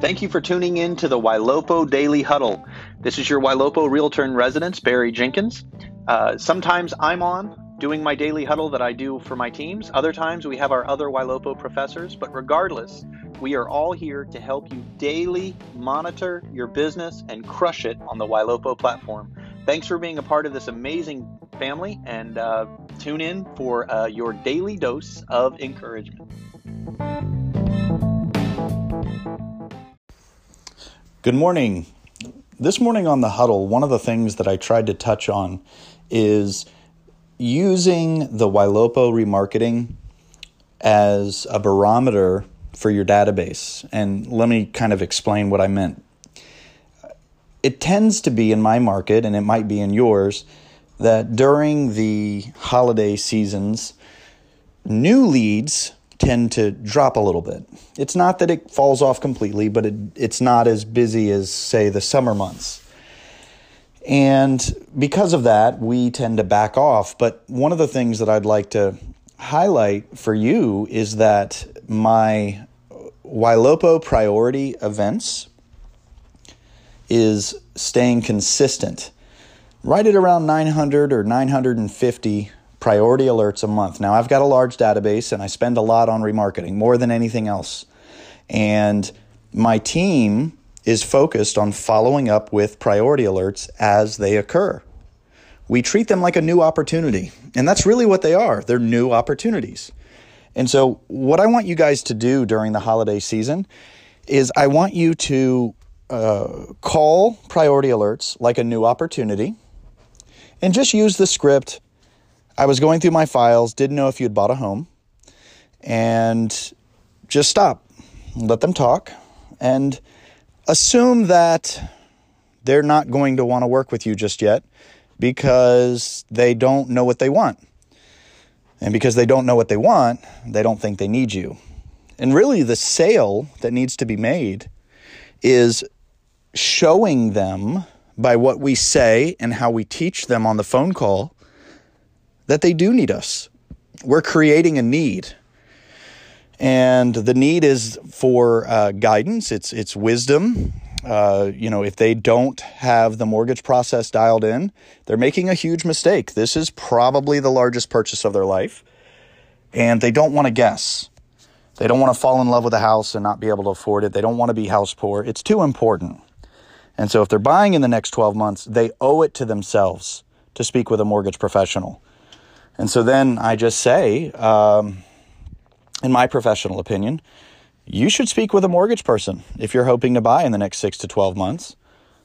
Thank you for tuning in to the Ylopo Daily Huddle. This is your Ylopo Realtor in Residence, Barry Jenkins. Uh, sometimes I'm on doing my daily huddle that I do for my teams. Other times we have our other Ylopo professors, but regardless, we are all here to help you daily monitor your business and crush it on the Ylopo platform. Thanks for being a part of this amazing family and uh, tune in for uh, your daily dose of encouragement. Good morning. This morning on the huddle, one of the things that I tried to touch on is using the Ylopo remarketing as a barometer for your database. And let me kind of explain what I meant. It tends to be in my market, and it might be in yours, that during the holiday seasons, new leads tend to drop a little bit. It's not that it falls off completely, but it, it's not as busy as, say, the summer months. And because of that, we tend to back off. But one of the things that I'd like to highlight for you is that my Ylopo priority events is staying consistent, right at around 900 or 950 priority alerts a month. Now, I've got a large database and I spend a lot on remarketing, more than anything else. And my team is focused on following up with priority alerts as they occur. We treat them like a new opportunity, and that's really what they are. They're new opportunities. And so, what I want you guys to do during the holiday season is I want you to uh, call priority alerts like a new opportunity and just use the script. I was going through my files, didn't know if you'd bought a home, and just stop, let them talk, and assume that they're not going to want to work with you just yet because they don't know what they want. And because they don't know what they want, they don't think they need you. And really, the sale that needs to be made is showing them by what we say and how we teach them on the phone call that they do need us. We're creating a need and the need is for uh, guidance. It's it's wisdom. Uh, you know, if they don't have the mortgage process dialed in, they're making a huge mistake. This is probably the largest purchase of their life, and they don't want to guess. They don't want to fall in love with a house and not be able to afford it. They don't want to be house poor. It's too important. And so, if they're buying in the next 12 months, they owe it to themselves to speak with a mortgage professional. And so then I just say, um, in my professional opinion, you should speak with a mortgage person if you're hoping to buy in the next six to 12 months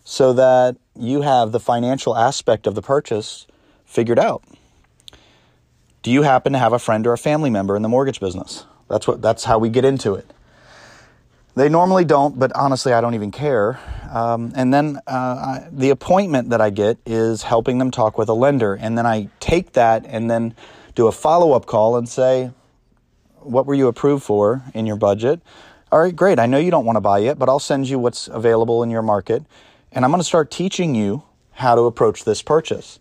so that you have the financial aspect of the purchase figured out. Do you happen to have a friend or a family member in the mortgage business? That's what that's how we get into it. They normally don't, but honestly, I don't even care. Um, and then uh, I, the appointment that I get is helping them talk with a lender, and then I take that and then do a follow up call and say, what were you approved for in your budget? All right, great. I know you don't want to buy yet, but I'll send you what's available in your market. And I'm going to start teaching you how to approach this purchase.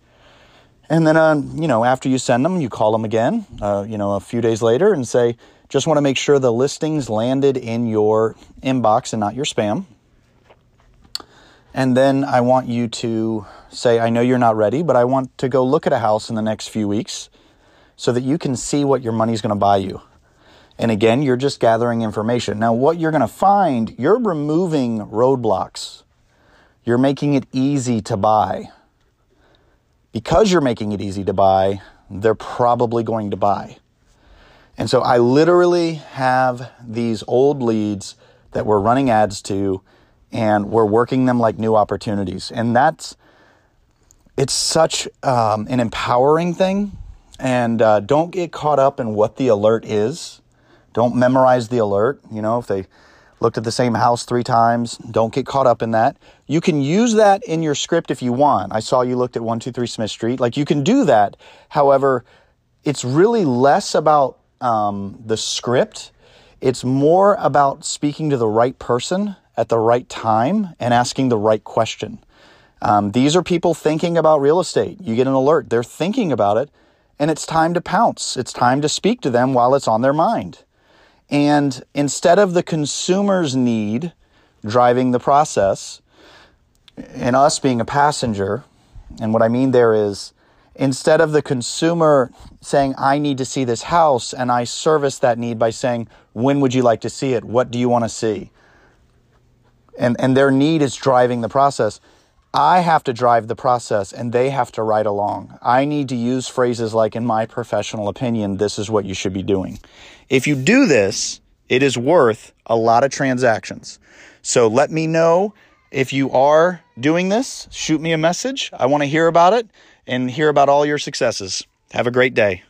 And then, uh, you know, after you send them, you call them again, uh, you know, a few days later and say, just want to make sure the listings landed in your inbox and not your spam. And then I want you to say, I know you're not ready, but I want to go look at a house in the next few weeks so that you can see what your money's going to buy you. And again, you're just gathering information. Now, what you're going to find, you're removing roadblocks. You're making it easy to buy. Because you're making it easy to buy, they're probably going to buy. And so I literally have these old leads that we're running ads to and we're working them like new opportunities. And that's, it's such um, an empowering thing. And uh, don't get caught up in what the alert is don't memorize the alert. You know, if they looked at the same house three times, don't get caught up in that. You can use that in your script if you want. I saw you looked at 123 Smith Street. Like you can do that. However, it's really less about um, the script. It's more about speaking to the right person at the right time and asking the right question. Um, these are people thinking about real estate. You get an alert, they're thinking about it, and it's time to pounce. It's time to speak to them while it's on their mind. And instead of the consumer's need driving the process and us being a passenger. And what I mean there is instead of the consumer saying, I need to see this house, and I service that need by saying, When would you like to see it? What do you want to see? And, and their need is driving the process. I have to drive the process and they have to ride along. I need to use phrases like, in my professional opinion, this is what you should be doing. If you do this, it is worth a lot of transactions. So let me know if you are doing this. Shoot me a message. I want to hear about it and hear about all your successes. Have a great day.